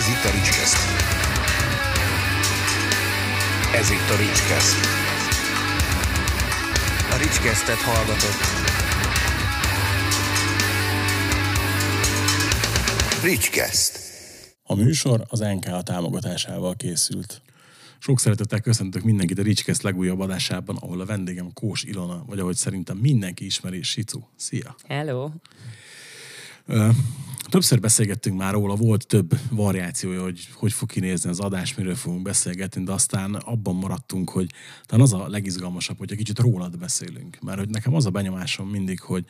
Ez itt a Ricskeszt. Ez itt a Ricskeszt. A Ricskesztet hallgatott. Ricskeszt. A műsor az NK támogatásával készült. Sok szeretettel köszöntök mindenkit a Ricskeszt legújabb adásában, ahol a vendégem Kós Ilona, vagy ahogy szerintem mindenki ismeri, Sicu. Szia! Hello! Többször beszélgettünk már róla, volt több variációja, hogy hogy fog kinézni az adás, miről fogunk beszélgetni, de aztán abban maradtunk, hogy talán az a legizgalmasabb, hogy egy kicsit rólad beszélünk. Mert hogy nekem az a benyomásom mindig, hogy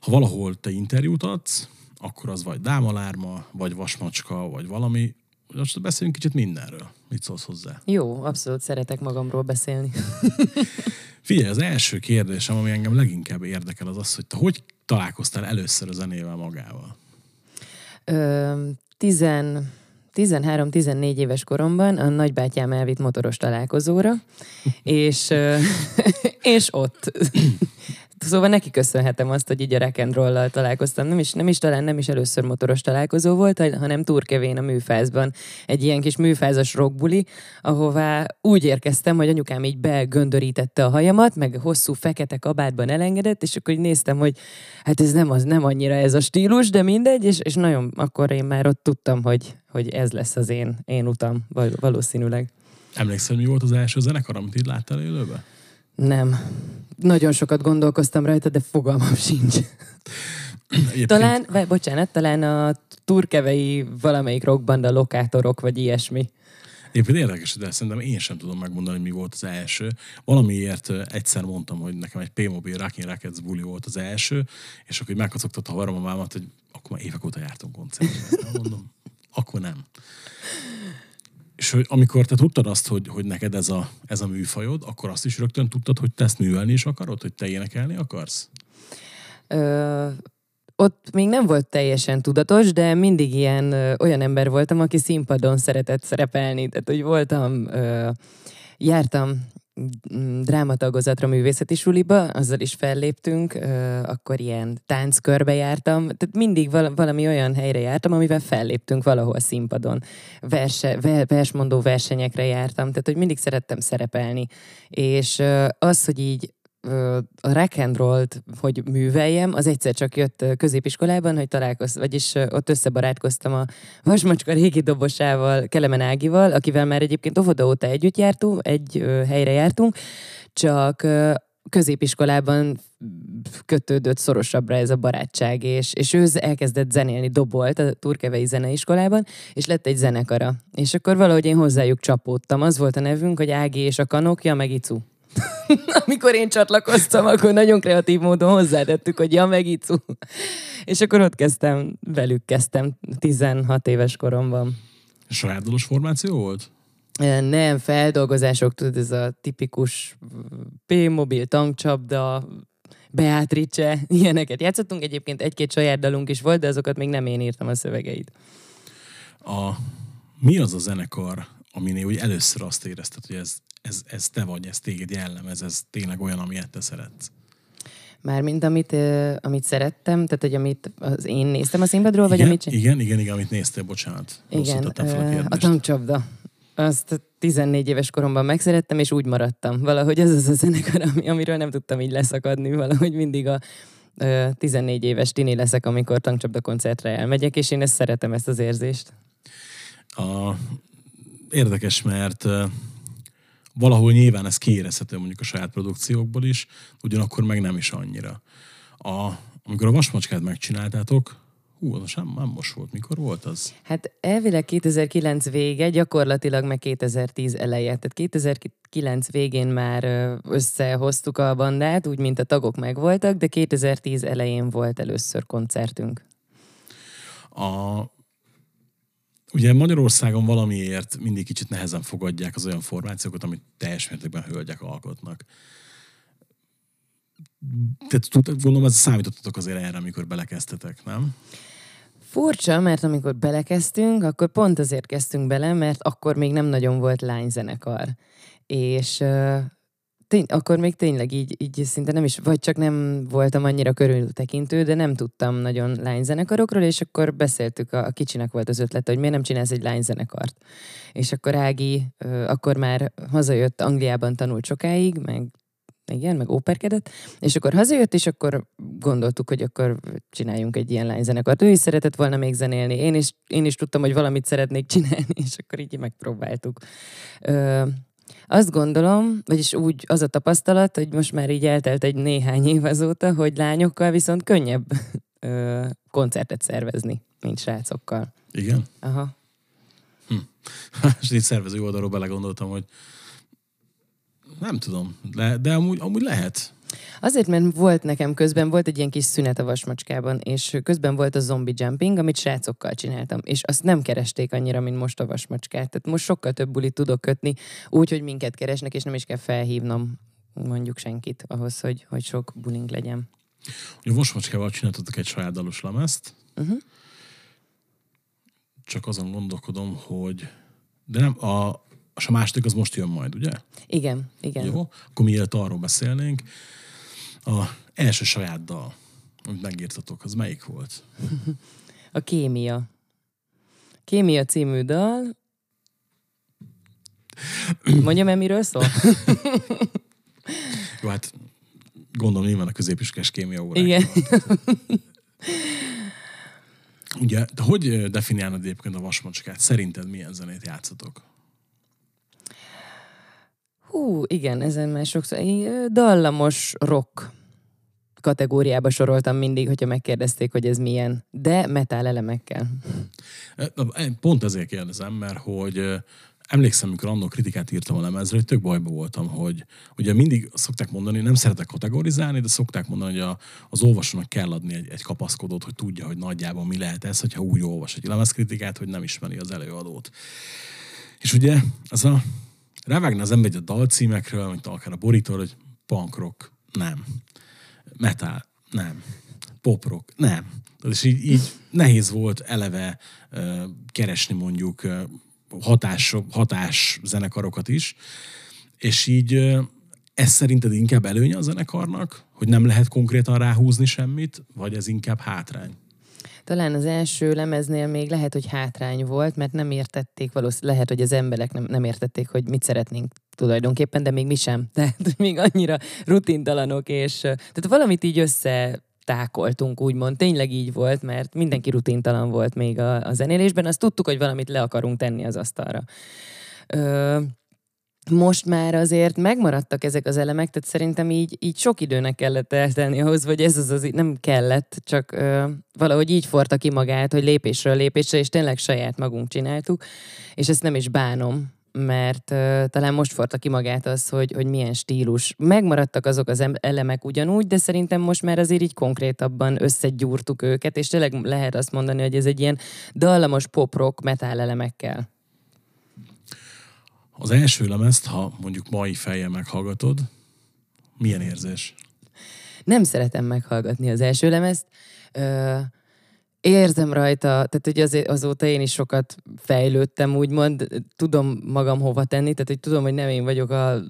ha valahol te interjút adsz, akkor az vagy dámalárma, vagy vasmacska, vagy valami. Most beszéljünk kicsit mindenről. Mit szólsz hozzá? Jó, abszolút szeretek magamról beszélni. Figyelj, az első kérdésem, ami engem leginkább érdekel, az az, hogy te hogy találkoztál először a zenével magával? Ö, tizen, 13-14 éves koromban a nagybátyám elvitt motoros találkozóra, és, és ott Szóval neki köszönhetem azt, hogy így a rock and roll találkoztam. Nem is, nem is talán nem is először motoros találkozó volt, hanem Turkevén a műfázban. Egy ilyen kis műfázas rockbuli, ahová úgy érkeztem, hogy anyukám így begöndörítette a hajamat, meg hosszú fekete kabátban elengedett, és akkor így néztem, hogy hát ez nem az, nem annyira ez a stílus, de mindegy, és, és nagyon akkor én már ott tudtam, hogy, hogy ez lesz az én, én utam, valószínűleg. Emlékszel, mi volt az első zenekar, amit így láttál élőben? Nem. Nagyon sokat gondolkoztam rajta, de fogalmam sincs. Egyébként... Talán, vagy bocsánat, talán a turkevei valamelyik rockbanda lokátorok, vagy ilyesmi. Éppen érdekes, de szerintem én sem tudom megmondani, mi volt az első. Valamiért egyszer mondtam, hogy nekem egy P-Mobile Rockin' Rackets buli volt az első, és akkor megkacogtott a varamamámat, hogy akkor már évek óta jártunk koncertre. Mondom, akkor nem. És hogy amikor te tudtad azt, hogy, hogy neked ez a, ez a műfajod, akkor azt is rögtön tudtad, hogy te ezt művelni is akarod, hogy te énekelni akarsz? Ö, ott még nem volt teljesen tudatos, de mindig ilyen ö, olyan ember voltam, aki színpadon szeretett szerepelni. Tehát, hogy voltam, ö, jártam drámatagozatra művészeti suliba, azzal is felléptünk, akkor ilyen tánckörbe jártam, tehát mindig valami olyan helyre jártam, amivel felléptünk valahol színpadon. Verse, versmondó versenyekre jártam, tehát hogy mindig szerettem szerepelni. És az, hogy így a rock hogy műveljem, az egyszer csak jött középiskolában, hogy találkoztam, vagyis ott összebarátkoztam a Vasmacska régi dobosával, Kelemen Ágival, akivel már egyébként óvoda óta együtt jártunk, egy helyre jártunk, csak középiskolában kötődött szorosabbra ez a barátság, és, és ő elkezdett zenélni, dobolt a Turkevei Zeneiskolában, és lett egy zenekara. És akkor valahogy én hozzájuk csapódtam. Az volt a nevünk, hogy Ági és a kanokja, meg Icu. Amikor én csatlakoztam, akkor nagyon kreatív módon hozzátettük, hogy ja, meg Icu. És akkor ott kezdtem, velük kezdtem 16 éves koromban. Sajátos formáció volt? Nem, feldolgozások, tudod, ez a tipikus P-mobil, tankcsapda, Beatrice, ilyeneket játszottunk. Egyébként egy-két saját dalunk is volt, de azokat még nem én írtam a szövegeit. A, mi az a zenekar, aminél úgy először azt érezted, hogy ez, ez, ez te vagy, ez téged jellemez, ez tényleg olyan, amilyet te szeretsz? Mármint amit, uh, amit szerettem, tehát hogy amit az én néztem a színpadról, vagy igen, amit... Igen, igen, igen, amit néztél, bocsánat. Igen, uh, a, a tankcsapda. Azt 14 éves koromban megszerettem, és úgy maradtam. Valahogy ez az a zenekar, ami, amiről nem tudtam így leszakadni. Valahogy mindig a uh, 14 éves tini leszek, amikor tankcsapda koncertre elmegyek, és én ezt szeretem, ezt az érzést. A, érdekes, mert valahol nyilván ez kiérezhető mondjuk a saját produkciókból is, ugyanakkor meg nem is annyira. A, amikor a vasmacskát megcsináltátok, hú, az sem nem most volt. Mikor volt az? Hát elvileg 2009 vége, gyakorlatilag meg 2010 eleje. Tehát 2009 végén már összehoztuk a bandát, úgy, mint a tagok megvoltak, de 2010 elején volt először koncertünk. A, Ugye Magyarországon valamiért mindig kicsit nehezen fogadják az olyan formációkat, amit teljes mértékben hölgyek alkotnak. Tehát gondolom, ez számítottatok azért erre, amikor belekezdtetek, nem? Furcsa, mert amikor belekezdtünk, akkor pont azért kezdtünk bele, mert akkor még nem nagyon volt lányzenekar. És tény, akkor még tényleg így, így szinte nem is, vagy csak nem voltam annyira körültekintő, de nem tudtam nagyon lányzenekarokról, és akkor beszéltük, a, a kicsinek volt az ötlet, hogy miért nem csinálsz egy lányzenekart. És akkor Ági ö, akkor már hazajött, Angliában tanult sokáig, meg igen, meg óperkedett, és akkor hazajött, és akkor gondoltuk, hogy akkor csináljunk egy ilyen lányzenekart. Ő is szeretett volna még zenélni, én is, én is tudtam, hogy valamit szeretnék csinálni, és akkor így megpróbáltuk. Ö, azt gondolom, vagyis úgy az a tapasztalat, hogy most már így eltelt egy néhány év azóta, hogy lányokkal viszont könnyebb ö, koncertet szervezni, mint srácokkal. Igen? Aha. Hm. És így szervező oldalról belegondoltam, hogy nem tudom, de, de amúgy, amúgy lehet. Azért, mert volt nekem közben, volt egy ilyen kis szünet a vasmacskában, és közben volt a zombie jumping, amit srácokkal csináltam, és azt nem keresték annyira, mint most a vasmacskát. Tehát most sokkal több bulit tudok kötni, úgy, hogy minket keresnek, és nem is kell felhívnom mondjuk senkit ahhoz, hogy, hogy sok bulink legyen. A vasmacskával csináltatok egy saját dalos lemezt, Uh-huh. csak azon gondolkodom, hogy de nem, a, és a második az most jön majd, ugye? Igen, igen. Jó, akkor mielőtt arról beszélnénk, a első saját dal, amit megírtatok, az melyik volt? A kémia. Kémia című dal. Mondjam el, miről szól? Jó, hát gondolom nyilván a középiskás kémia órák. Igen. Ugye, de hogy definiálnod egyébként a vasmacskát? Szerinted milyen zenét játszotok? Hú, igen, ezen már sokszor. Én dallamos rock kategóriába soroltam mindig, hogyha megkérdezték, hogy ez milyen. De metal elemekkel. Pont ezért kérdezem, mert hogy emlékszem, amikor annól kritikát írtam a lemezre, hogy tök bajba voltam, hogy ugye mindig szokták mondani, nem szeretek kategorizálni, de szokták mondani, hogy a, az olvasónak kell adni egy, egy kapaszkodót, hogy tudja, hogy nagyjából mi lehet ez, hogyha úgy olvas egy lemezkritikát, hogy nem ismeri az előadót. És ugye az a rávágna az ember egy a dalcímekről, mint akár a borítóról, hogy punk rock, nem. Metal, nem. Pop rock, nem. És így, így nehéz volt eleve uh, keresni mondjuk uh, hatás, hatás zenekarokat is, és így uh, ez szerinted inkább előnye a zenekarnak, hogy nem lehet konkrétan ráhúzni semmit, vagy ez inkább hátrány? Talán az első lemeznél még lehet, hogy hátrány volt, mert nem értették, valószínűleg lehet, hogy az emberek nem, nem értették, hogy mit szeretnénk tulajdonképpen, de még mi sem. Tehát még annyira rutintalanok, és tehát valamit így össze tákoltunk, úgymond. Tényleg így volt, mert mindenki rutintalan volt még a, a zenélésben. Azt tudtuk, hogy valamit le akarunk tenni az asztalra. Ö, most már azért megmaradtak ezek az elemek, tehát szerintem így, így sok időnek kellett eltelni ahhoz, vagy ez az, az nem kellett, csak ö, valahogy így forta ki magát, hogy lépésről lépésre, és tényleg saját magunk csináltuk, és ezt nem is bánom, mert ö, talán most forta ki magát az, hogy, hogy milyen stílus. Megmaradtak azok az em- elemek ugyanúgy, de szerintem most már azért így konkrétabban összegyúrtuk őket, és tényleg lehet azt mondani, hogy ez egy ilyen dallamos pop-rock metal elemekkel. Az első lemezt, ha mondjuk mai fejjel meghallgatod, milyen érzés? nem szeretem meghallgatni az első lemezt. Ö, érzem rajta, tehát hogy azért, azóta én is sokat fejlődtem, úgymond, tudom magam hova tenni, tehát hogy tudom, hogy nem én vagyok a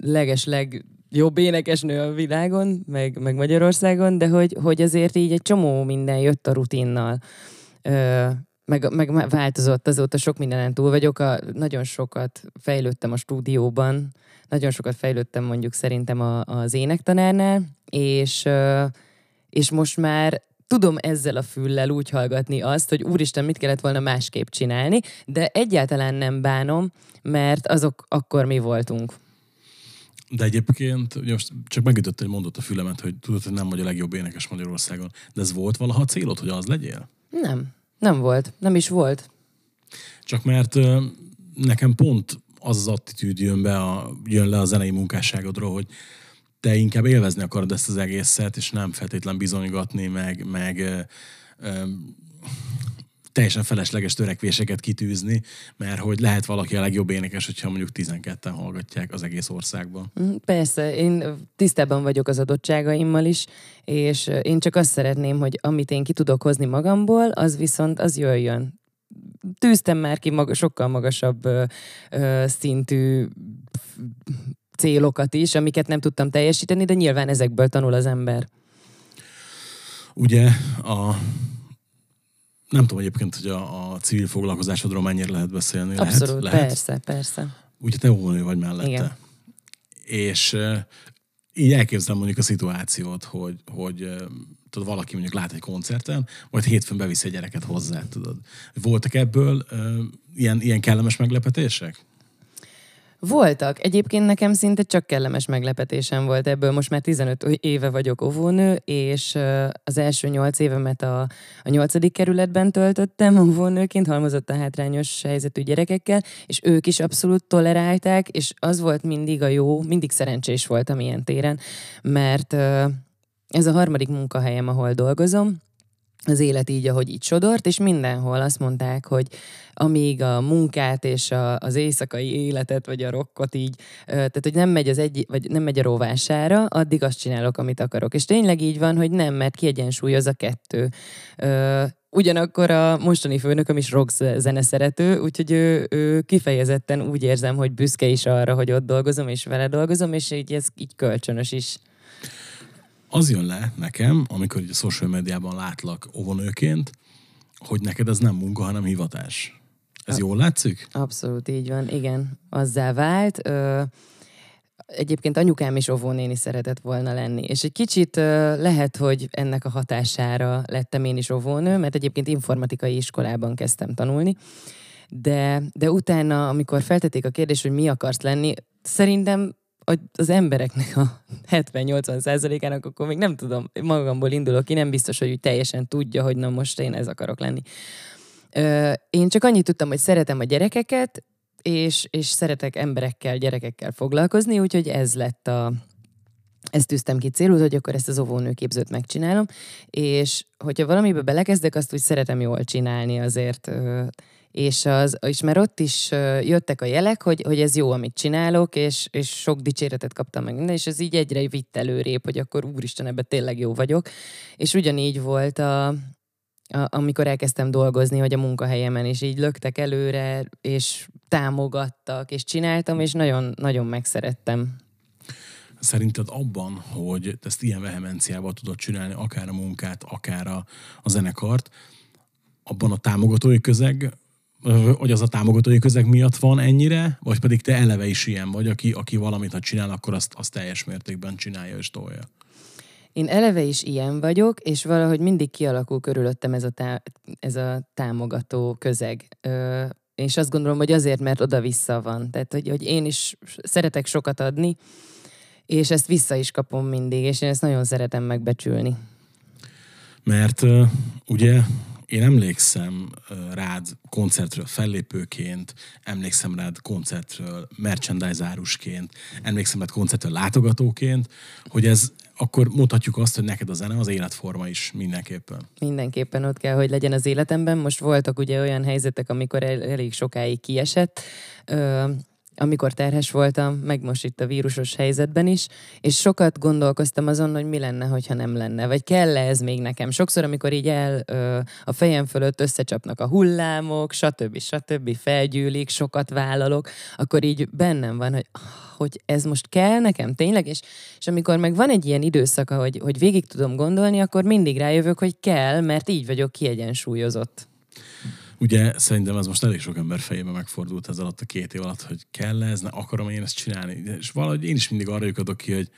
leges legjobb énekesnő a világon, meg, meg Magyarországon, de hogy, hogy azért így egy csomó minden jött a rutinnal. Ö, meg, meg változott azóta, sok mindenen túl vagyok, a, nagyon sokat fejlődtem a stúdióban, nagyon sokat fejlődtem mondjuk szerintem a, az énektanárnál, és, és most már tudom ezzel a füllel úgy hallgatni azt, hogy úristen, mit kellett volna másképp csinálni, de egyáltalán nem bánom, mert azok akkor mi voltunk. De egyébként, ugye most csak megütött egy mondat a fülemet, hogy tudod, hogy nem vagy a legjobb énekes Magyarországon. De ez volt valaha célod, hogy az legyél? Nem, nem volt, nem is volt. Csak mert nekem pont az az attitűd jön, be a, jön le a zenei munkásságodról, hogy te inkább élvezni akarod ezt az egészet, és nem feltétlen bizonygatni, meg, meg teljesen felesleges törekvéseket kitűzni, mert hogy lehet valaki a legjobb énekes, hogyha mondjuk 12-en hallgatják az egész országban. Mm, Persze, én tisztában vagyok az adottságaimmal is, és én csak azt szeretném, hogy amit én ki tudok hozni magamból, az viszont az jöjjön. Tűztem már ki maga, sokkal magasabb ö, ö, szintű célokat is, amiket nem tudtam teljesíteni, de nyilván ezekből tanul az ember. Ugye a nem tudom egyébként, hogy a, a civil foglalkozásodról mennyire lehet beszélni. Abszolút, lehet, lehet. persze, persze. Ugye te óvónő vagy mellette. Igen. És így elképzelem mondjuk a szituációt, hogy, hogy tudod, valaki mondjuk lát egy koncerten, majd hétfőn beviszi egy gyereket hozzá, tudod. Voltak ebből ilyen, ilyen kellemes meglepetések? Voltak. Egyébként nekem szinte csak kellemes meglepetésem volt ebből. Most már 15 éve vagyok óvónő, és az első 8 évemet a, a 8. kerületben töltöttem óvónőként, halmozott a hátrányos helyzetű gyerekekkel, és ők is abszolút tolerálták, és az volt mindig a jó, mindig szerencsés voltam ilyen téren, mert ez a harmadik munkahelyem, ahol dolgozom, az élet így, ahogy így sodort, és mindenhol azt mondták, hogy amíg a munkát és a, az éjszakai életet, vagy a rokkot így, tehát hogy nem megy, az egy, vagy nem megy a rovására, addig azt csinálok, amit akarok. És tényleg így van, hogy nem, mert kiegyensúlyoz a kettő. Ugyanakkor a mostani főnököm is rock zene szerető, úgyhogy ő, ő kifejezetten úgy érzem, hogy büszke is arra, hogy ott dolgozom, és vele dolgozom, és így ez így kölcsönös is az jön le nekem, amikor a social médiában látlak óvonőként, hogy neked ez nem munka, hanem hivatás. Ez jól látszik? Abszolút így van, igen. Azzá vált. Ö, egyébként anyukám is óvónéni szeretett volna lenni. És egy kicsit ö, lehet, hogy ennek a hatására lettem én is óvónő, mert egyébként informatikai iskolában kezdtem tanulni. De, de utána, amikor feltették a kérdést, hogy mi akarsz lenni, szerintem az embereknek a 70-80 százalékának, akkor még nem tudom, magamból indulok ki, nem biztos, hogy teljesen tudja, hogy na most én ez akarok lenni. Én csak annyit tudtam, hogy szeretem a gyerekeket, és, és szeretek emberekkel, gyerekekkel foglalkozni, úgyhogy ez lett a, ezt tűztem ki célul, hogy akkor ezt az óvónőképzőt megcsinálom, és hogyha valamibe belekezdek, azt úgy szeretem jól csinálni azért, és, az, és már ott is jöttek a jelek, hogy, hogy ez jó, amit csinálok, és, és sok dicséretet kaptam meg minden, és ez így egyre vitt előrébb, hogy akkor úristen, ebben tényleg jó vagyok. És ugyanígy volt a, a, amikor elkezdtem dolgozni, hogy a munkahelyemen is így löktek előre, és támogattak, és csináltam, és nagyon, nagyon megszerettem. Szerinted abban, hogy ezt ilyen vehemenciával tudod csinálni, akár a munkát, akár a, a zenekart, abban a támogatói közeg hogy az a támogatói közeg miatt van ennyire, vagy pedig te eleve is ilyen vagy, aki, aki valamit ha csinál, akkor azt, azt teljes mértékben csinálja és tolja. Én eleve is ilyen vagyok, és valahogy mindig kialakul körülöttem ez a, tá- ez a támogató közeg. Ö, és azt gondolom, hogy azért, mert oda-vissza van. Tehát, hogy, hogy én is szeretek sokat adni, és ezt vissza is kapom mindig, és én ezt nagyon szeretem megbecsülni. Mert uh, ugye én emlékszem rád koncertről fellépőként, emlékszem rád koncertről merchandise árusként, emlékszem rád koncertről látogatóként, hogy ez akkor mutatjuk azt, hogy neked a zene az életforma is mindenképpen. Mindenképpen ott kell, hogy legyen az életemben. Most voltak ugye olyan helyzetek, amikor el, elég sokáig kiesett. Ö, amikor terhes voltam, meg most itt a vírusos helyzetben is, és sokat gondolkoztam azon, hogy mi lenne, hogyha nem lenne, vagy kell ez még nekem. Sokszor, amikor így el ö, a fejem fölött összecsapnak a hullámok, stb. stb. felgyűlik, sokat vállalok, akkor így bennem van, hogy hogy ez most kell nekem tényleg, és, és amikor meg van egy ilyen időszaka, hogy, hogy végig tudom gondolni, akkor mindig rájövök, hogy kell, mert így vagyok kiegyensúlyozott. Ugye szerintem ez most elég sok ember fejébe megfordult ez alatt a két év alatt, hogy kell ez, ne akarom én ezt csinálni. És valahogy én is mindig arra lyukadok ki, hogy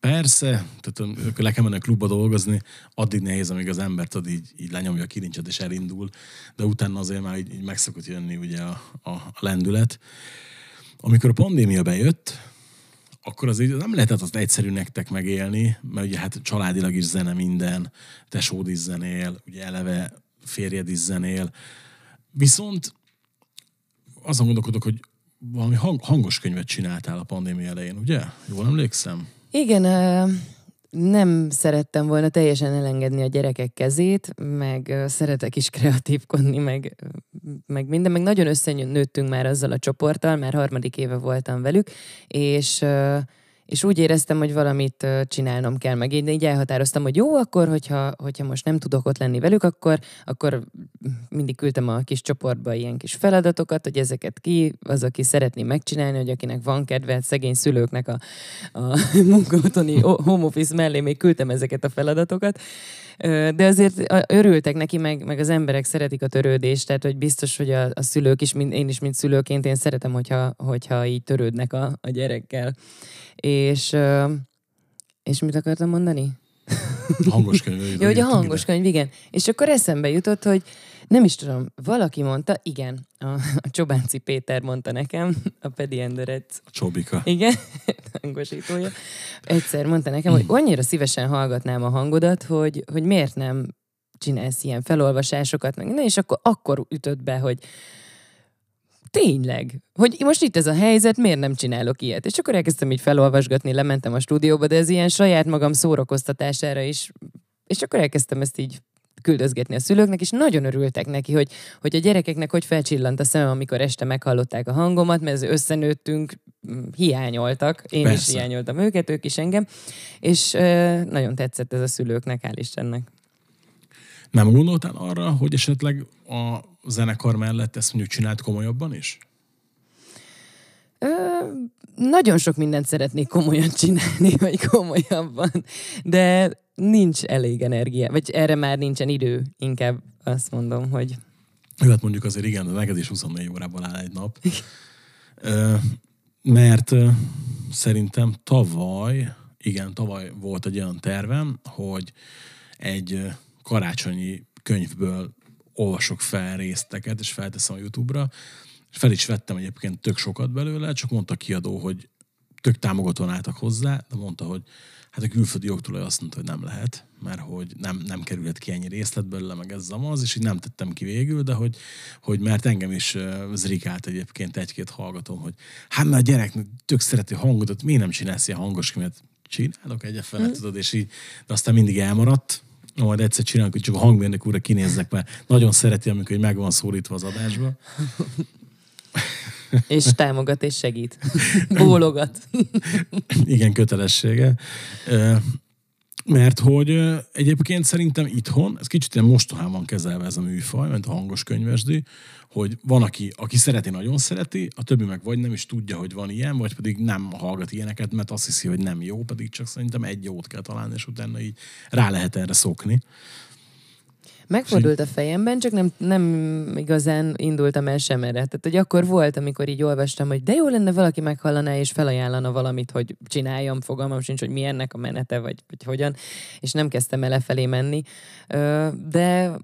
persze, tehát akkor le kell menni a klubba dolgozni, addig nehéz, amíg az embert ad így, így lenyomja a kilincset és elindul, de utána azért már így, így meg jönni ugye a, a, a lendület. Amikor a pandémia bejött, akkor az nem lehetett azt egyszerű nektek megélni, mert ugye hát családilag is zene minden, tesód is zenél, ugye eleve férjed is zenél. Viszont azon gondolkodok, hogy valami hang, hangos könyvet csináltál a pandémia elején, ugye? Jól emlékszem? Igen, nem szerettem volna teljesen elengedni a gyerekek kezét, meg szeretek is kreatívkodni, meg, meg minden, meg nagyon összenőttünk már azzal a csoporttal, már harmadik éve voltam velük, és és úgy éreztem, hogy valamit csinálnom kell, meg. Én így elhatároztam, hogy jó, akkor, hogyha, hogyha most nem tudok ott lenni velük, akkor, akkor mindig küldtem a kis csoportba ilyen kis feladatokat, hogy ezeket ki, az, aki szeretné megcsinálni, hogy akinek van kedve, szegény szülőknek a, a munkaotoni home office mellé még küldtem ezeket a feladatokat, de azért örültek neki, meg, meg az emberek szeretik a törődést, tehát hogy biztos, hogy a, a szülők is, mind, én is, mint szülőként, én szeretem, hogyha, hogyha így törődnek a, a gyerekkel. És, és mit akartam mondani? Hangos könyv. Jó, hogy a hangos könyv, igen. És akkor eszembe jutott, hogy nem is tudom, valaki mondta, igen, a, a Csobánci Péter mondta nekem, a Pedi Enderec. A Csobika. Igen, hangosítója. Egyszer mondta nekem, hogy annyira szívesen hallgatnám a hangodat, hogy, hogy miért nem csinálsz ilyen felolvasásokat, meg, na, és akkor, akkor ütött be, hogy tényleg, hogy most itt ez a helyzet, miért nem csinálok ilyet? És akkor elkezdtem így felolvasgatni, lementem a stúdióba, de ez ilyen saját magam szórakoztatására is, és akkor elkezdtem ezt így küldözgetni a szülőknek, és nagyon örültek neki, hogy, hogy a gyerekeknek hogy felcsillant a szemem, amikor este meghallották a hangomat, mert összenőttünk, hiányoltak, én Persze. is hiányoltam őket, ők is engem, és e, nagyon tetszett ez a szülőknek, hál' Istennek. Nem gondoltál arra, hogy esetleg a zenekar mellett ezt mondjuk csinált komolyabban is? Ö, nagyon sok mindent szeretnék komolyan csinálni, vagy komolyabban, de nincs elég energia, vagy erre már nincsen idő, inkább azt mondom, hogy... Jó, hát mondjuk azért igen, a neked is 24 órában áll egy nap. Ö, mert szerintem tavaly, igen, tavaly volt egy olyan tervem, hogy egy karácsonyi könyvből olvasok fel részteket, és felteszem a YouTube-ra, és fel is vettem egyébként tök sokat belőle, csak mondta a kiadó, hogy tök támogatóan álltak hozzá, de mondta, hogy hát a külföldi jogtulaj azt mondta, hogy nem lehet, mert hogy nem, nem kerülhet ki ennyi részlet belőle, meg ez az, és így nem tettem ki végül, de hogy, hogy mert engem is zrikált egyébként egy-két hallgatom, hogy hát mert a gyerek tök szereti a hangodat, miért nem csinálsz ilyen hangos könyvet? Csinálok egyet fel, mm. tudod, és így, de aztán mindig elmaradt, majd egyszer csinálunk, hogy csak a hangmérnök úrra kinézzek, mert nagyon szereti, amikor hogy meg van szólítva az adásba. És támogat és segít. Bólogat. Igen, kötelessége. Mert hogy egyébként szerintem itthon, ez kicsit ilyen mostohán van kezelve ez a műfaj, mint a hangos könyvesdi, hogy van, aki, aki szereti, nagyon szereti, a többi meg vagy nem is tudja, hogy van ilyen, vagy pedig nem hallgat ilyeneket, mert azt hiszi, hogy nem jó, pedig csak szerintem egy jót kell találni, és utána így rá lehet erre szokni. Megfordult a fejemben, csak nem, nem igazán indultam el sem erre. Tehát, hogy akkor volt, amikor így olvastam, hogy de jó lenne valaki meghallaná és felajánlana valamit, hogy csináljam, fogalmam sincs, hogy mi ennek a menete, vagy, vagy hogyan, és nem kezdtem el lefelé menni. De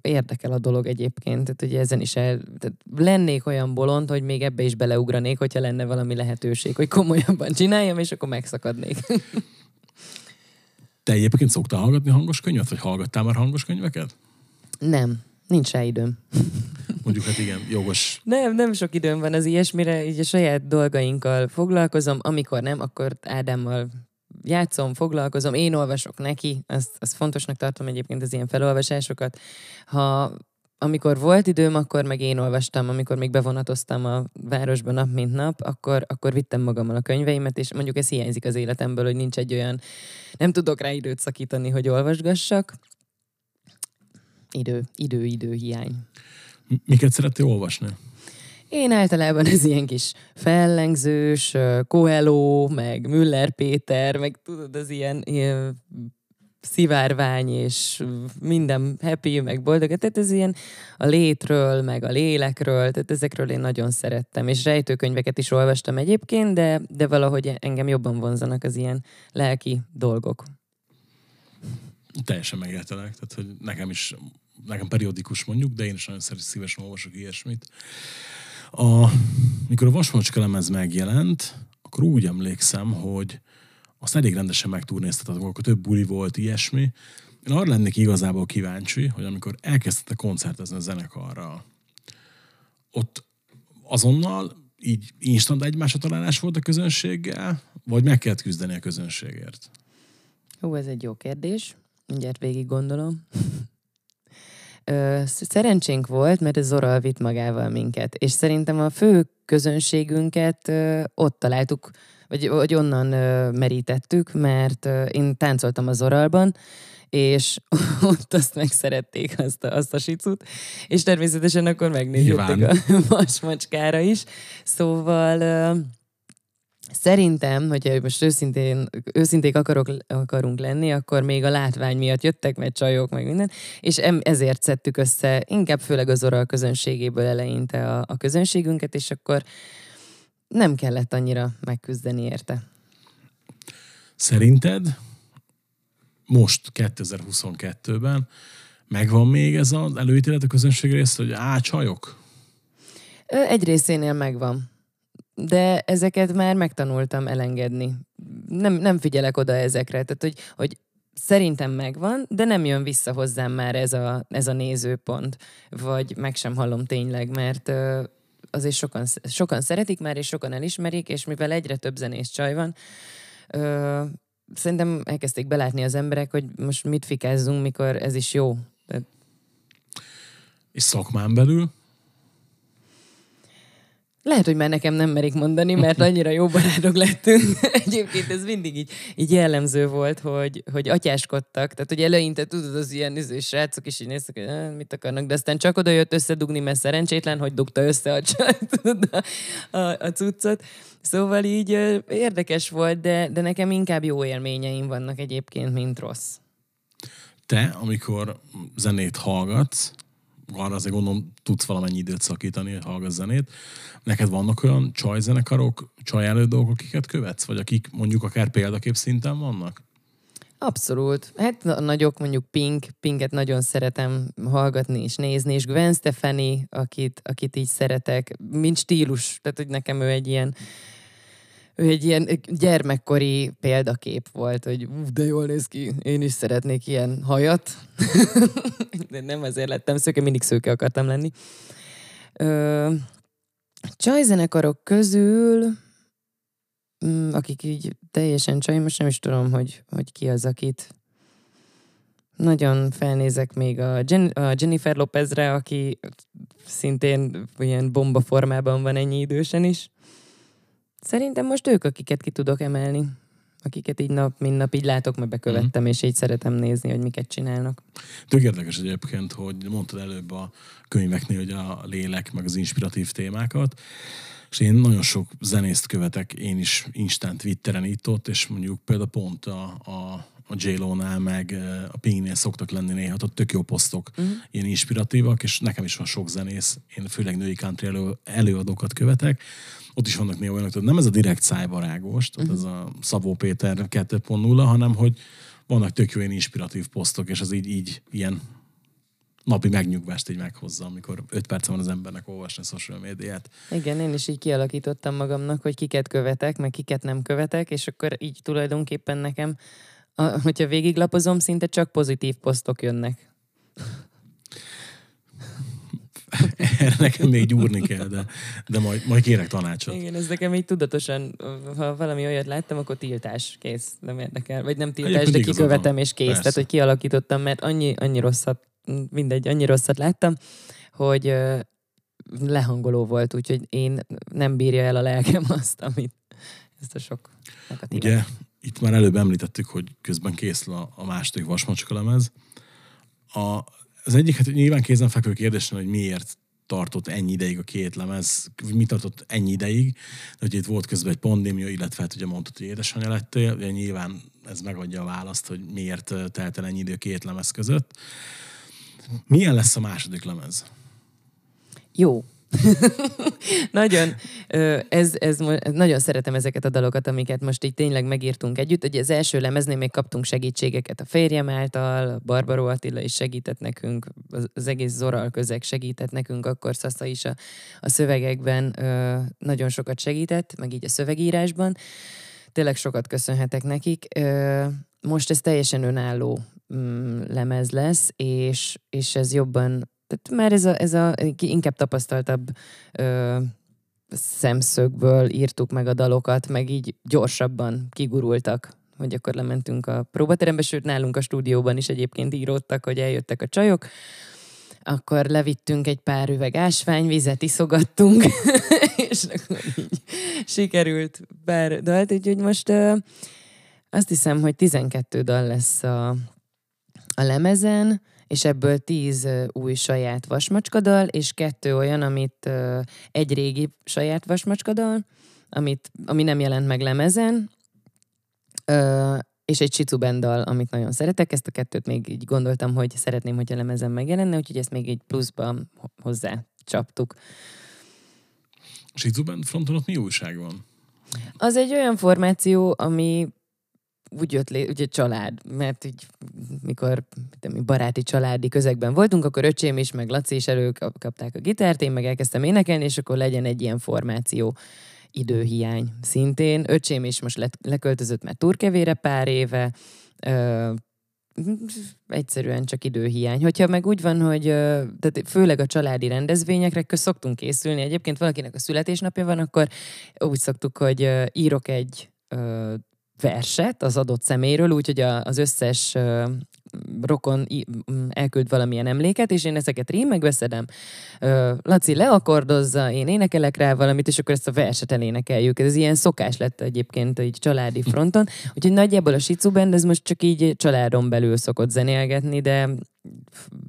érdekel a dolog egyébként, tehát ugye ezen is el, tehát lennék olyan bolond, hogy még ebbe is beleugranék, hogyha lenne valami lehetőség, hogy komolyabban csináljam, és akkor megszakadnék. Te egyébként szoktál hallgatni hangos könyvet, vagy hallgattál már hangos könyveket? Nem, nincs rá időm. Mondjuk hát igen, jogos. Nem, nem sok időm van az ilyesmire, így a saját dolgainkkal foglalkozom, amikor nem, akkor Ádámmal játszom, foglalkozom, én olvasok neki, azt, azt fontosnak tartom egyébként az ilyen felolvasásokat. Ha amikor volt időm, akkor meg én olvastam, amikor még bevonatoztam a városba nap mint nap, akkor, akkor vittem magammal a könyveimet, és mondjuk ez hiányzik az életemből, hogy nincs egy olyan, nem tudok rá időt szakítani, hogy olvasgassak. Idő, idő, idő hiány. Miket szerettél olvasni? Én általában ez ilyen kis fellengzős, Coelho, meg Müller Péter, meg tudod, az ilyen, ilyen szivárvány, és minden happy, meg boldog. Tehát ez ilyen a létről, meg a lélekről, tehát ezekről én nagyon szerettem. És rejtőkönyveket is olvastam egyébként, de, de valahogy engem jobban vonzanak az ilyen lelki dolgok. Teljesen megértelek, tehát hogy nekem is, nekem periódikus mondjuk, de én is nagyon szívesen olvasok ilyesmit. A, mikor a Vasmacska lemez megjelent, akkor úgy emlékszem, hogy azt elég rendesen megturnéztatok, akkor több buli volt, ilyesmi. Én arra lennék igazából kíváncsi, hogy amikor elkezdte koncertezni a zenekarra, ott azonnal így instant egymásra találás volt a közönséggel, vagy meg kellett küzdeni a közönségért? Ó, ez egy jó kérdés. Mindjárt végig gondolom. szerencsénk volt, mert ez Zora vitt magával minket, és szerintem a fő közönségünket ott találtuk vagy, vagy onnan ö, merítettük, mert ö, én táncoltam az oralban, és ott azt megszerették, azt a, azt a sicut, és természetesen akkor megnézték a vasmacskára is. Szóval ö, Szerintem, hogyha most őszintén, őszinték akarok, akarunk lenni, akkor még a látvány miatt jöttek, mert csajok, meg minden, és ezért szedtük össze, inkább főleg az oral közönségéből eleinte a, a közönségünket, és akkor nem kellett annyira megküzdeni érte. Szerinted most 2022-ben megvan még ez az előítélet a közönség részt, hogy á, csajok? Egy részénél megvan de ezeket már megtanultam elengedni. Nem, nem figyelek oda ezekre, tehát hogy, hogy szerintem megvan, de nem jön vissza hozzám már ez a, ez a nézőpont, vagy meg sem hallom tényleg, mert azért sokan, sokan szeretik már, és sokan elismerik, és mivel egyre több zenész csaj van, ö, szerintem elkezdték belátni az emberek, hogy most mit fikázzunk, mikor ez is jó. Tehát... És szakmán belül? Lehet, hogy már nekem nem merik mondani, mert annyira jó barátok lettünk. Egyébként ez mindig így, így jellemző volt, hogy, hogy atyáskodtak. Tehát, hogy eleinte tudod, az ilyen iző srácok is így néztek, hogy mit akarnak, de aztán csak oda jött összedugni, mert szerencsétlen, hogy dugta össze a tudod, a, a, a cuccot. Szóval így érdekes volt, de, de nekem inkább jó élményeim vannak egyébként, mint rossz. Te, amikor zenét hallgatsz, arra azért gondolom tudsz valamennyi időt szakítani, hogy hallgass zenét. Neked vannak olyan csajzenekarok, csaj dolgok, akiket követsz? Vagy akik mondjuk akár példakép szinten vannak? Abszolút. Hát a nagyok, mondjuk Pink, Pinket nagyon szeretem hallgatni és nézni, és Gwen Stefani, akit, akit így szeretek, mint stílus, tehát hogy nekem ő egy ilyen ő egy ilyen gyermekkori példakép volt, hogy ú, de jól néz ki, én is szeretnék ilyen hajat. de nem azért lettem szőke, mindig szőke akartam lenni. Ö, csajzenekarok közül, mm, akik így teljesen csaj, most nem is tudom, hogy, hogy ki az, akit nagyon felnézek még a, Jen- a Jennifer Lopezre, aki szintén ilyen bomba formában van ennyi idősen is. Szerintem most ők, akiket ki tudok emelni. Akiket így nap, mint nap így látok, mert bekövettem, mm. és így szeretem nézni, hogy miket csinálnak. Tök érdekes egyébként, hogy mondtad előbb a könyveknél, hogy a lélek, meg az inspiratív témákat, és én nagyon sok zenészt követek, én is instant Twitteren itt ott, és mondjuk például pont a, a a j nál meg a Pingnél szoktak lenni néha, ott tök jó posztok, uh-huh. ilyen inspiratívak, és nekem is van sok zenész, én főleg női country elő, előadókat követek, ott is vannak néha olyanok, hogy nem ez a direkt szájbarágos, tehát uh-huh. ez a Szabó Péter 2.0, hanem hogy vannak tök jó ilyen inspiratív posztok, és az így, így ilyen napi megnyugvást így meghozza, amikor öt perc van az embernek olvasni a social médiát. Igen, én is így kialakítottam magamnak, hogy kiket követek, meg kiket nem követek, és akkor így tulajdonképpen nekem, a, hogyha végiglapozom, szinte csak pozitív posztok jönnek. Erre nekem még gyúrni kell, de, de majd, majd kérek tanácsot. Igen, ez nekem így tudatosan, ha valami olyat láttam, akkor tiltás, kész, nem érdekel. Vagy nem tiltás, Egyébként de kikövetem és kész. Persze. Tehát, hogy kialakítottam, mert annyi, annyi rosszat, mindegy, annyi rosszat láttam, hogy lehangoló volt, úgyhogy én nem bírja el a lelkem azt, amit ezt a sok negatívat. Ugye, itt már előbb említettük, hogy közben készül a, a második vasmacska. A, az egyik, hát nyilván kézenfekvő kérdés, hogy miért tartott ennyi ideig a két lemez, mi tartott ennyi ideig, de hogy itt volt közben egy pandémia, illetve hát ugye mondtad, hogy édesanyja lettél, ugye nyilván ez megadja a választ, hogy miért telt el ennyi idő a két lemez között. Milyen lesz a második lemez? Jó. nagyon, ez, ez, nagyon szeretem ezeket a dalokat, amiket most így tényleg megírtunk együtt. Ugye az első lemeznél még kaptunk segítségeket a férjem által, Barbaró Attila is segített nekünk, az egész Zoral közeg segített nekünk, akkor Szasza is a, a szövegekben nagyon sokat segített, meg így a szövegírásban. Tényleg sokat köszönhetek nekik. Most ez teljesen önálló mm, lemez lesz, és, és ez jobban tehát már ez a, ez a inkább tapasztaltabb ö, szemszögből írtuk meg a dalokat, meg így gyorsabban kigurultak, hogy akkor lementünk a próbaterembe, sőt nálunk a stúdióban is egyébként íródtak, hogy eljöttek a csajok, akkor levittünk egy pár üveg ásványvizet, iszogattunk, és akkor így sikerült pár dalt, úgyhogy most ö, azt hiszem, hogy 12 dal lesz a, a lemezen, és ebből 10 ö, új saját vasmacskadal, és kettő olyan, amit egy régi saját vasmacskadal, amit, ami nem jelent meg lemezen, és egy Shizu dal, amit nagyon szeretek. Ezt a kettőt még így gondoltam, hogy szeretném, hogy a lemezen megjelenne, úgyhogy ezt még egy pluszban ho- hozzá csaptuk. Shizu Band fronton ott mi újság van? Az egy olyan formáció, ami úgy jött lé, ugye család, mert így mikor tudom, baráti családi közegben voltunk, akkor öcsém is, meg Laci is előkapták a gitárt, én meg elkezdtem énekelni, és akkor legyen egy ilyen formáció időhiány szintén. Öcsém is most le, leköltözött már Turkevére pár éve, ö, egyszerűen csak időhiány. Hogyha meg úgy van, hogy tehát főleg a családi rendezvényekre szoktunk készülni, egyébként valakinek a születésnapja van, akkor úgy szoktuk, hogy írok egy verset az adott szeméről, úgyhogy az összes rokon elküld valamilyen emléket, és én ezeket rímeg beszedem. Ö, Laci leakordozza, én énekelek rá valamit, és akkor ezt a verset elénekeljük. Ez ilyen szokás lett egyébként így családi fronton. Úgyhogy nagyjából a Shizu Band, ez most csak így családon belül szokott zenélgetni, de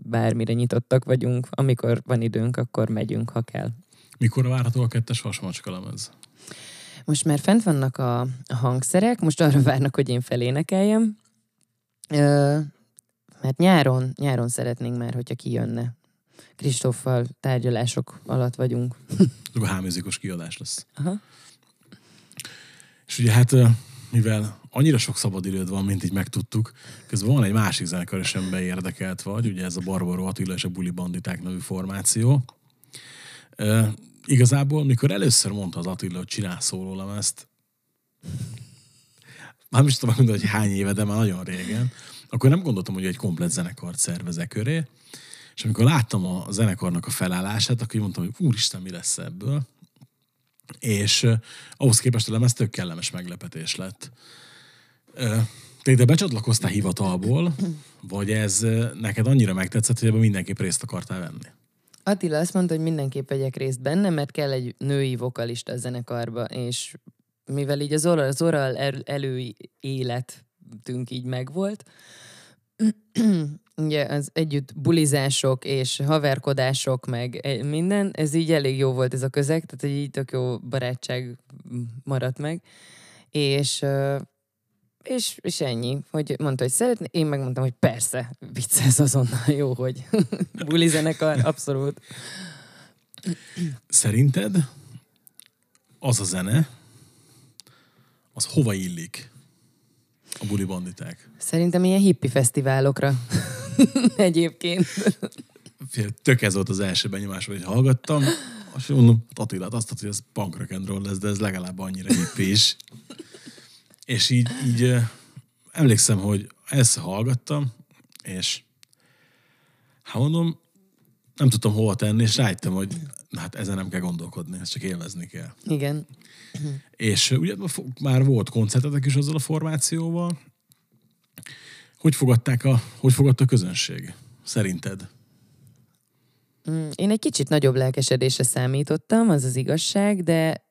bármire nyitottak vagyunk. Amikor van időnk, akkor megyünk, ha kell. Mikor várható a kettes vasmacska lemez? Most már fent vannak a, a hangszerek, most arra várnak, hogy én felénekeljem. Ö, mert nyáron, nyáron szeretnénk már, hogyha kijönne. Kristóffal tárgyalások alatt vagyunk. Akkor háműzikos kiadás lesz. Aha. És ugye hát, mivel annyira sok szabadidőd van, mint így megtudtuk, közben van egy másik zenekar amiben érdekelt vagy, ugye ez a Barbaro Attila és a Buli Banditák nevű formáció. Igazából, mikor először mondta az Attila, hogy csinál szólólemezt, már nem is tudom mondani, hogy hány éve, de már nagyon régen, akkor nem gondoltam, hogy egy komplet zenekart szervezek köré, és amikor láttam a zenekarnak a felállását, akkor mondtam, hogy úristen, mi lesz ebből. És uh, ahhoz képest a lemez tök kellemes meglepetés lett. Uh, te ide becsatlakoztál hivatalból, vagy ez neked annyira megtetszett, hogy ebben mindenképp részt akartál venni? Attila azt mondta, hogy mindenképp vegyek részt benne, mert kell egy női vokalista a zenekarba, és mivel így az oral, az oral el, előéletünk így megvolt, ugye az együtt bulizások és haverkodások, meg e- minden, ez így elég jó volt ez a közeg, tehát hogy így tök jó barátság maradt meg. És, és, és ennyi, hogy mondta, hogy szeretné, én megmondtam, hogy persze, vicces azonnal jó, hogy buli zenekar, abszolút. Szerinted az a zene, az hova illik? A buli banditák. Szerintem ilyen hippi fesztiválokra egyébként. Fél, Tök ez volt az első benyomás, hogy hallgattam. Azt mondom, Attilát azt hogy ez punk rock lesz, de ez legalább annyira hippi is. És így, így emlékszem, hogy ezt hallgattam, és hát mondom, nem tudtam hova tenni, és rájöttem, hogy hát ezen nem kell gondolkodni, ezt csak élvezni kell. Igen. És ugye már volt koncertetek is azzal a formációval. Hogy fogadták a, hogy fogadta a közönség? Szerinted? Mm, Én egy kicsit nagyobb lelkesedésre számítottam, az az igazság, de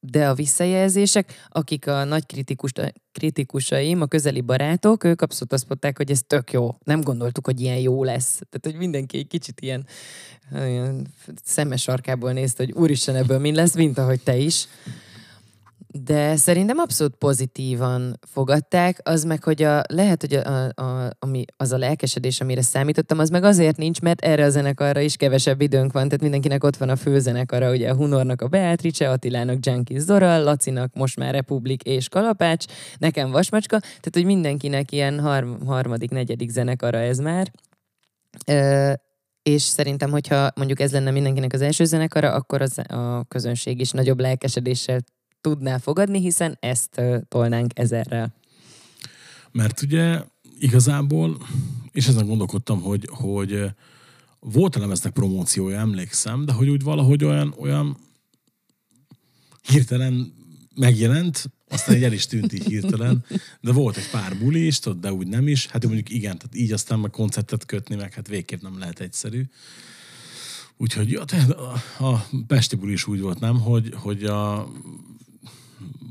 de a visszajelzések, akik a nagy kritikus, kritikusaim, a közeli barátok, ők abszolút azt mondták, hogy ez tök jó. Nem gondoltuk, hogy ilyen jó lesz. Tehát, hogy mindenki egy kicsit ilyen, ilyen szemes sarkából nézte, hogy úristen, ebből mi lesz, mint ahogy te is. De szerintem abszolút pozitívan fogadták, az meg, hogy a, lehet, hogy a, a, a, ami, az a lelkesedés, amire számítottam, az meg azért nincs, mert erre a zenekarra is kevesebb időnk van, tehát mindenkinek ott van a főzenekara, ugye a Hunornak a Beatrice, Attilának Junkies Zora, Lacinak most már Republik és Kalapács, nekem Vasmacska, tehát hogy mindenkinek ilyen harm, harmadik, negyedik zenekara ez már. Ö, és szerintem, hogyha mondjuk ez lenne mindenkinek az első zenekara, akkor az, a közönség is nagyobb lelkesedéssel tudná fogadni, hiszen ezt tolnánk ezerrel. Mert ugye igazából, és ezen gondolkodtam, hogy, hogy volt a lemeznek promóciója, emlékszem, de hogy úgy valahogy olyan, olyan hirtelen megjelent, aztán így el is tűnt így hirtelen, de volt egy pár buli is, tudod, de úgy nem is. Hát mondjuk igen, tehát így aztán meg koncertet kötni, meg hát végképp nem lehet egyszerű. Úgyhogy ja, a, a Pesti buli is úgy volt, nem, hogy, hogy a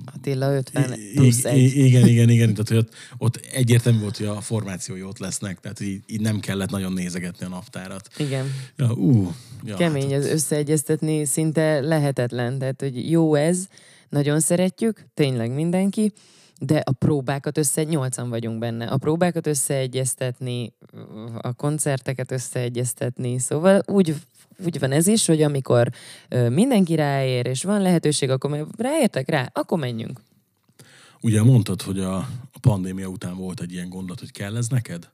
Attila 50 I- plusz egy. Igen, igen, igen. Tehát, hogy ott, ott egyértelmű volt, hogy a formációi ott lesznek, tehát így, így nem kellett nagyon nézegetni a naptárat. Igen. Ja, ú, ja, Kemény hát, az összeegyeztetni, szinte lehetetlen. Tehát, hogy jó ez, nagyon szeretjük, tényleg mindenki, de a próbákat össze, nyolcan vagyunk benne, a próbákat összeegyeztetni, a koncerteket összeegyeztetni, szóval úgy, úgy van ez is, hogy amikor mindenki ráér, és van lehetőség, akkor ráértek rá, akkor menjünk. Ugye mondtad, hogy a, a pandémia után volt egy ilyen gondot, hogy kell ez neked?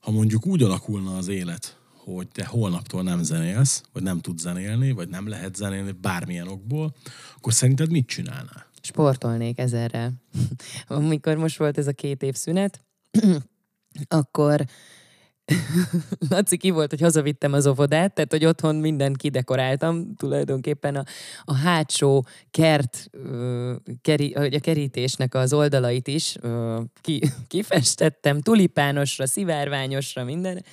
Ha mondjuk úgy alakulna az élet, hogy te holnaptól nem zenélsz, vagy nem tudsz zenélni, vagy nem lehet zenélni bármilyen okból, akkor szerinted mit csinálnál? sportolnék ezerrel. Amikor most volt ez a két év szünet, akkor Laci ki volt, hogy hazavittem az óvodát, tehát hogy otthon mindent kidekoráltam, tulajdonképpen a, a hátsó kert, ö, keri, a kerítésnek az oldalait is ö, ki, kifestettem, tulipánosra, szivárványosra, minden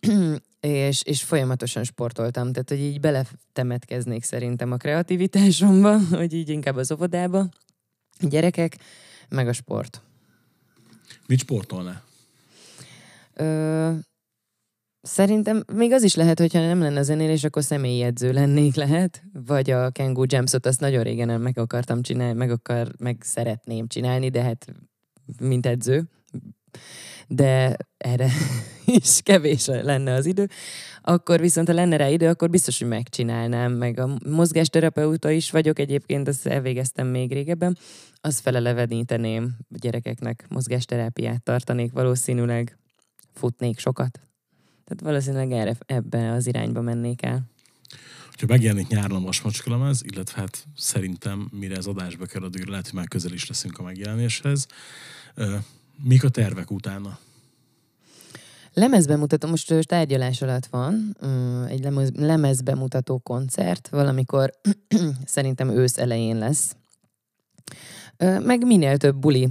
és, és folyamatosan sportoltam, tehát hogy így beletemetkeznék szerintem a kreativitásomba, hogy így inkább az óvodába, gyerekek, meg a sport. Mit sportolnál? Ö, szerintem még az is lehet, hogyha nem lenne zenélés, akkor személyi edző lennék lehet, vagy a Kangoo Jamsot, azt nagyon régen meg akartam csinálni, meg, akar, meg szeretném csinálni, de hát mint edző. De erre is kevés lenne az idő. Akkor viszont, ha lenne rá idő, akkor biztos, hogy megcsinálnám. Meg a mozgásterapeuta is vagyok egyébként, azt elvégeztem még régebben. Azt feleleveníteném gyerekeknek, mozgásterápiát tartanék valószínűleg, futnék sokat. Tehát valószínűleg erre, ebbe az irányba mennék el. Ha megjelenik nyáron a vasmacskalemez, illetve hát szerintem mire az adásba kerül, addigra lehet, hogy már közel is leszünk a megjelenéshez. Mik a tervek utána? Lemezbemutató, most tárgyalás alatt van, egy lemez, lemezbemutató koncert, valamikor szerintem ősz elején lesz. Meg minél több buli.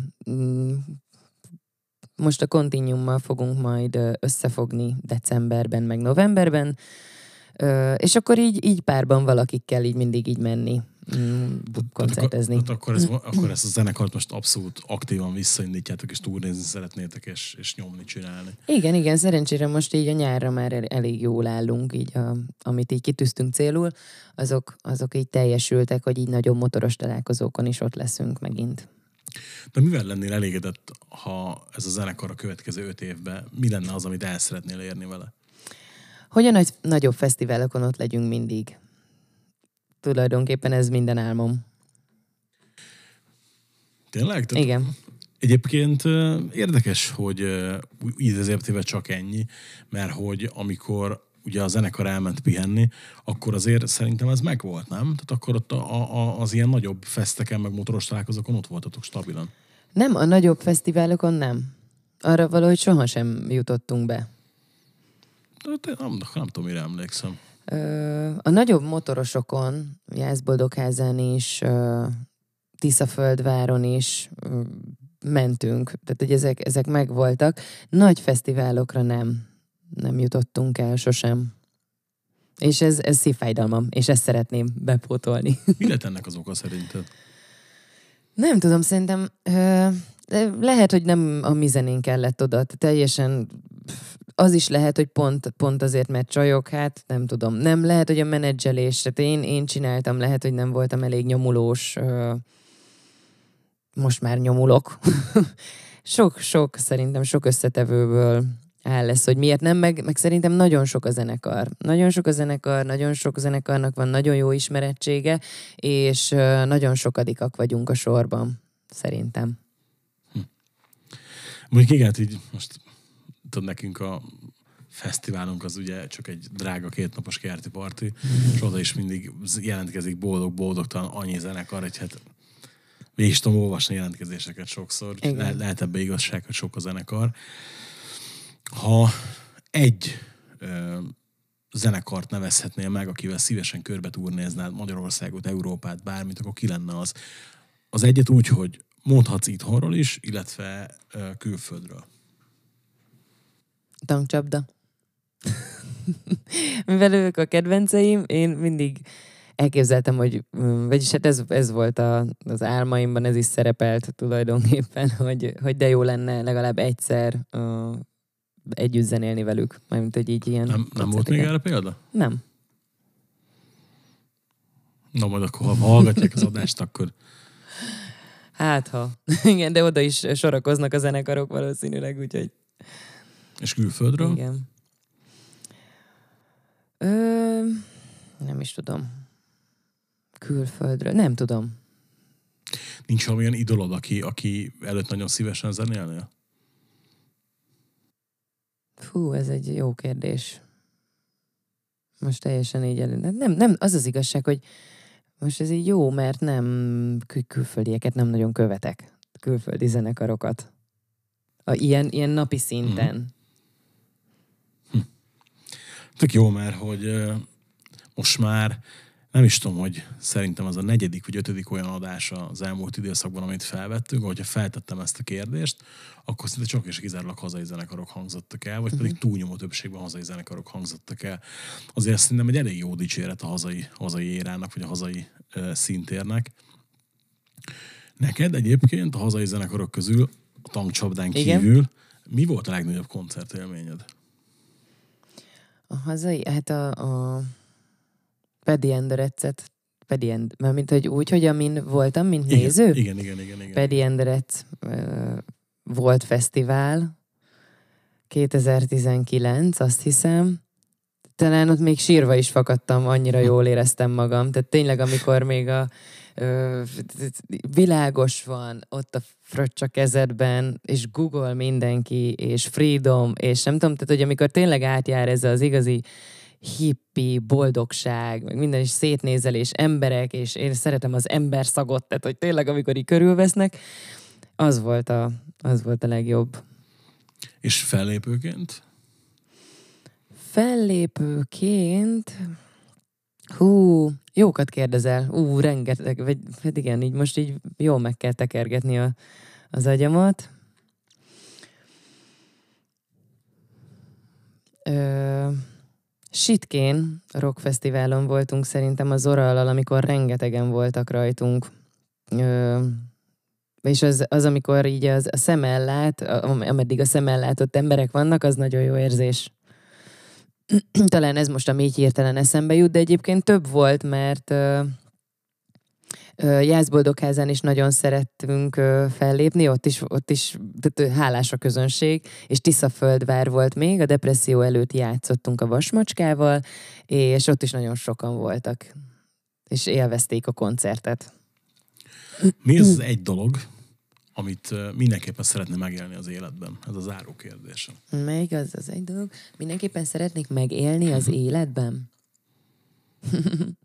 Mm, Most a Continuummal fogunk majd összefogni decemberben, meg novemberben, és akkor így, így párban valakikkel így mindig így menni, mm, koncertezni. Tehát akkor, ez, akkor ezt a zenekart most abszolút aktívan visszaindítjátok, és túlnézni szeretnétek, és, és nyomni, csinálni. Igen, igen, szerencsére most így a nyárra már el- elég jól állunk, így a, amit így kitűztünk célul, azok, azok így teljesültek, hogy így nagyobb motoros találkozókon is ott leszünk megint. De mivel lennél elégedett, ha ez a zenekar a következő öt évben, mi lenne az, amit el szeretnél érni vele? Hogy a nagy, nagyobb fesztiválokon ott legyünk mindig. Tulajdonképpen ez minden álmom. Tényleg? Tehát Igen. Egyébként érdekes, hogy ö, idézőjeltével csak ennyi, mert hogy amikor ugye a zenekar elment pihenni, akkor azért szerintem ez megvolt, nem? Tehát akkor ott a, a, az ilyen nagyobb feszteken, meg motoros találkozókon ott voltatok stabilan. Nem, a nagyobb fesztiválokon nem. Arra valahogy sohasem jutottunk be. De Nem, nem tudom, mire emlékszem. Ö, a nagyobb motorosokon, Jászboldogházán is, ö, Tiszaföldváron is ö, mentünk. Tehát, hogy ezek, ezek megvoltak. Nagy fesztiválokra nem. Nem jutottunk el sosem. És ez, ez szívfájdalmam, és ezt szeretném bepótolni. Mi lett ennek az oka szerinted? Nem tudom, szerintem ö, lehet, hogy nem a mi zenénk kellett oda. Teljesen az is lehet, hogy pont, pont azért, mert csajok, hát nem tudom. Nem lehet, hogy a menedzselés, tehát én, én csináltam, lehet, hogy nem voltam elég nyomulós. Ö, most már nyomulok. Sok-sok, szerintem sok összetevőből áll lesz, hogy miért nem, meg, meg szerintem nagyon sok a zenekar. Nagyon sok a zenekar, nagyon sok zenekarnak van nagyon jó ismerettsége, és nagyon sokadikak vagyunk a sorban, szerintem. Mondjuk igen, hát így most tudod, nekünk a fesztiválunk az ugye csak egy drága kétnapos kerti parti, és oda is mindig jelentkezik boldog-boldogtalan annyi zenekar, hogy hát végig is tudom olvasni jelentkezéseket sokszor. Le- lehet ebbe igazság, hogy sok a zenekar. Ha egy ö, zenekart nevezhetnél meg, akivel szívesen körbe turnéznád Magyarországot, Európát, bármit, akkor ki lenne az? Az egyet úgy, hogy mondhatsz itthonról is, illetve ö, külföldről. Tankcsapda. Mivel ők a kedvenceim, én mindig elképzeltem, hogy, mm, vagyis hát ez, ez volt a, az álmaimban, ez is szerepelt tulajdonképpen, hogy, hogy de jó lenne legalább egyszer együtt zenélni velük. Mármint, hogy így ilyen Nem, nem volt még erre példa? Nem. Na majd akkor, ha hallgatják az adást, akkor Hát ha. Igen, de oda is sorakoznak a zenekarok valószínűleg, úgyhogy és külföldről. igen. Ö, nem is tudom. Külföldről. Nem tudom. Nincs valamilyen idolod, aki, aki előtt nagyon szívesen zenélnél? Fú, ez egy jó kérdés. Most teljesen így elő. de Nem, nem, az az igazság, hogy most ez így jó, mert nem kül- külföldieket nem nagyon követek. Külföldi zenekarokat. A, ilyen, ilyen napi szinten. Tök jó, mert hogy most már nem is tudom, hogy szerintem az a negyedik vagy ötödik olyan adás az elmúlt időszakban, amit felvettünk, hogyha feltettem ezt a kérdést, akkor szinte csak és kizárólag hazai zenekarok hangzottak el, vagy pedig túlnyomó többségben hazai zenekarok hangzottak el. Azért szerintem egy elég jó dicséret a hazai, hazai érának, vagy a hazai ö, szintérnek. Neked egyébként a hazai zenekarok közül, a tankcsapdán Igen. kívül, mi volt a legnagyobb koncertélményed? A hazai, hát a, a Pedi Enderecet, Pedi End, mint hogy úgy, hogy amin voltam, mint néző. Igen, igen, igen, igen. igen. Pedi Enderec volt fesztivál, 2019, azt hiszem. Talán ott még sírva is fakadtam, annyira jól éreztem magam. Tehát tényleg, amikor még a ö, világos van ott a fröccs a kezedben, és Google mindenki, és Freedom, és nem tudom, tehát hogy amikor tényleg átjár ez az igazi hippi, boldogság, meg minden is szétnézel, és emberek, és én szeretem az ember szagot, tehát hogy tényleg amikor így körülvesznek, az volt a, az volt a legjobb. És fellépőként? Fellépőként, hú, jókat kérdezel, ú, rengeteg, vagy hát igen, így most így jól meg kell tekergetni a, az agyamat. Ö, Sitkén rockfesztiválon voltunk szerintem az Orallal, amikor rengetegen voltak rajtunk. Ö, és az, az, amikor így az, a szemellát, am- ameddig a szemellátott emberek vannak, az nagyon jó érzés. Talán ez most, ami így hirtelen eszembe jut, de egyébként több volt, mert Jászboldogházán is nagyon szerettünk fellépni, ott is, ott is tehát, hálás a közönség, és Tiszaföldvár volt még, a depresszió előtt játszottunk a Vasmacskával, és ott is nagyon sokan voltak, és élvezték a koncertet. Mi az egy dolog, amit mindenképpen szeretne megélni az életben? Ez az záró kérdésem. Még az az egy dolog. Mindenképpen szeretnék megélni az életben.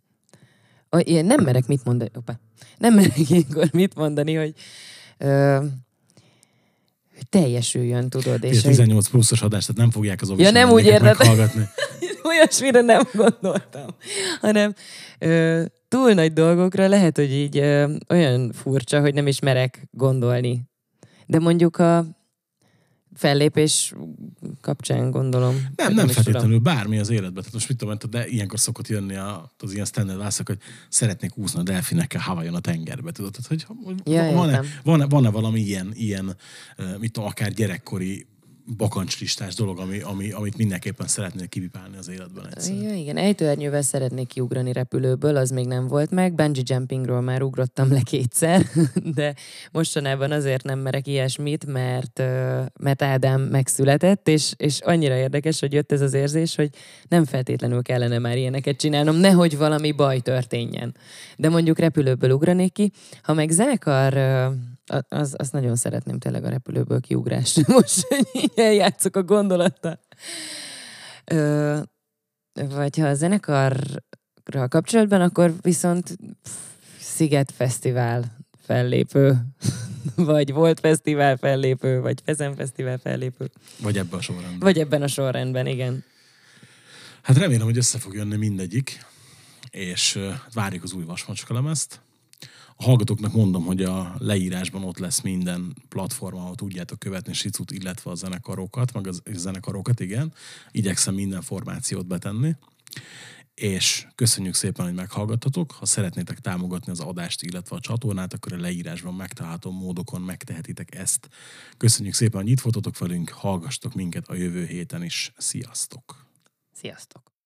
Én nem merek mit mondani. Opa. Nem merek ilyenkor mit mondani, hogy, ö, teljesüljön, tudod. És És a hogy 18 pluszos adás, tehát nem fogják az Ja, nem úgy érted. olyasmire nem gondoltam, hanem ö, túl nagy dolgokra lehet, hogy így ö, olyan furcsa, hogy nem is merek gondolni. De mondjuk a fellépés kapcsán gondolom. Nem, nem tudom. feltétlenül, bármi az életben. Tehát most mit tudom, de ilyenkor szokott jönni a, az ilyen standard válaszok, hogy szeretnék úszni a delfinekkel Hawaiion a tengerbe. Tudod, tehát, hogy Ja, van-e, van-e, van-e valami ilyen, ilyen, mit tudom, akár gyerekkori bakancslistás dolog, ami, ami, amit mindenképpen szeretnél kipipálni az életben egyszer. Ja, igen, ejtőernyővel szeretnék kiugrani repülőből, az még nem volt meg. Bungee jumpingról már ugrottam le kétszer, de mostanában azért nem merek ilyesmit, mert, mert Ádám megszületett, és, és annyira érdekes, hogy jött ez az érzés, hogy nem feltétlenül kellene már ilyeneket csinálnom, nehogy valami baj történjen. De mondjuk repülőből ugranék ki. Ha meg zenekar, az, azt nagyon szeretném tényleg a repülőből kiugrást. Most így eljátszok a gondolattal. Ö, vagy ha a zenekarral kapcsolatban, akkor viszont Sziget Fesztivál fellépő, vagy volt fesztivál fellépő, vagy Fezen Fesztivál fellépő, Vagy ebben a sorrendben. vagy ebben a sorrendben, igen. Hát remélem, hogy össze fog jönni mindegyik, és várjuk az új vasmacska lemezt, A hallgatóknak mondom, hogy a leírásban ott lesz minden platform, ahol tudjátok követni Sicut, illetve a zenekarokat, meg a zenekarokat, igen. Igyekszem minden formációt betenni és köszönjük szépen, hogy meghallgattatok. Ha szeretnétek támogatni az adást, illetve a csatornát, akkor a leírásban megtalálható módokon megtehetitek ezt. Köszönjük szépen, hogy itt voltatok velünk, hallgastok minket a jövő héten is. Sziasztok! Sziasztok!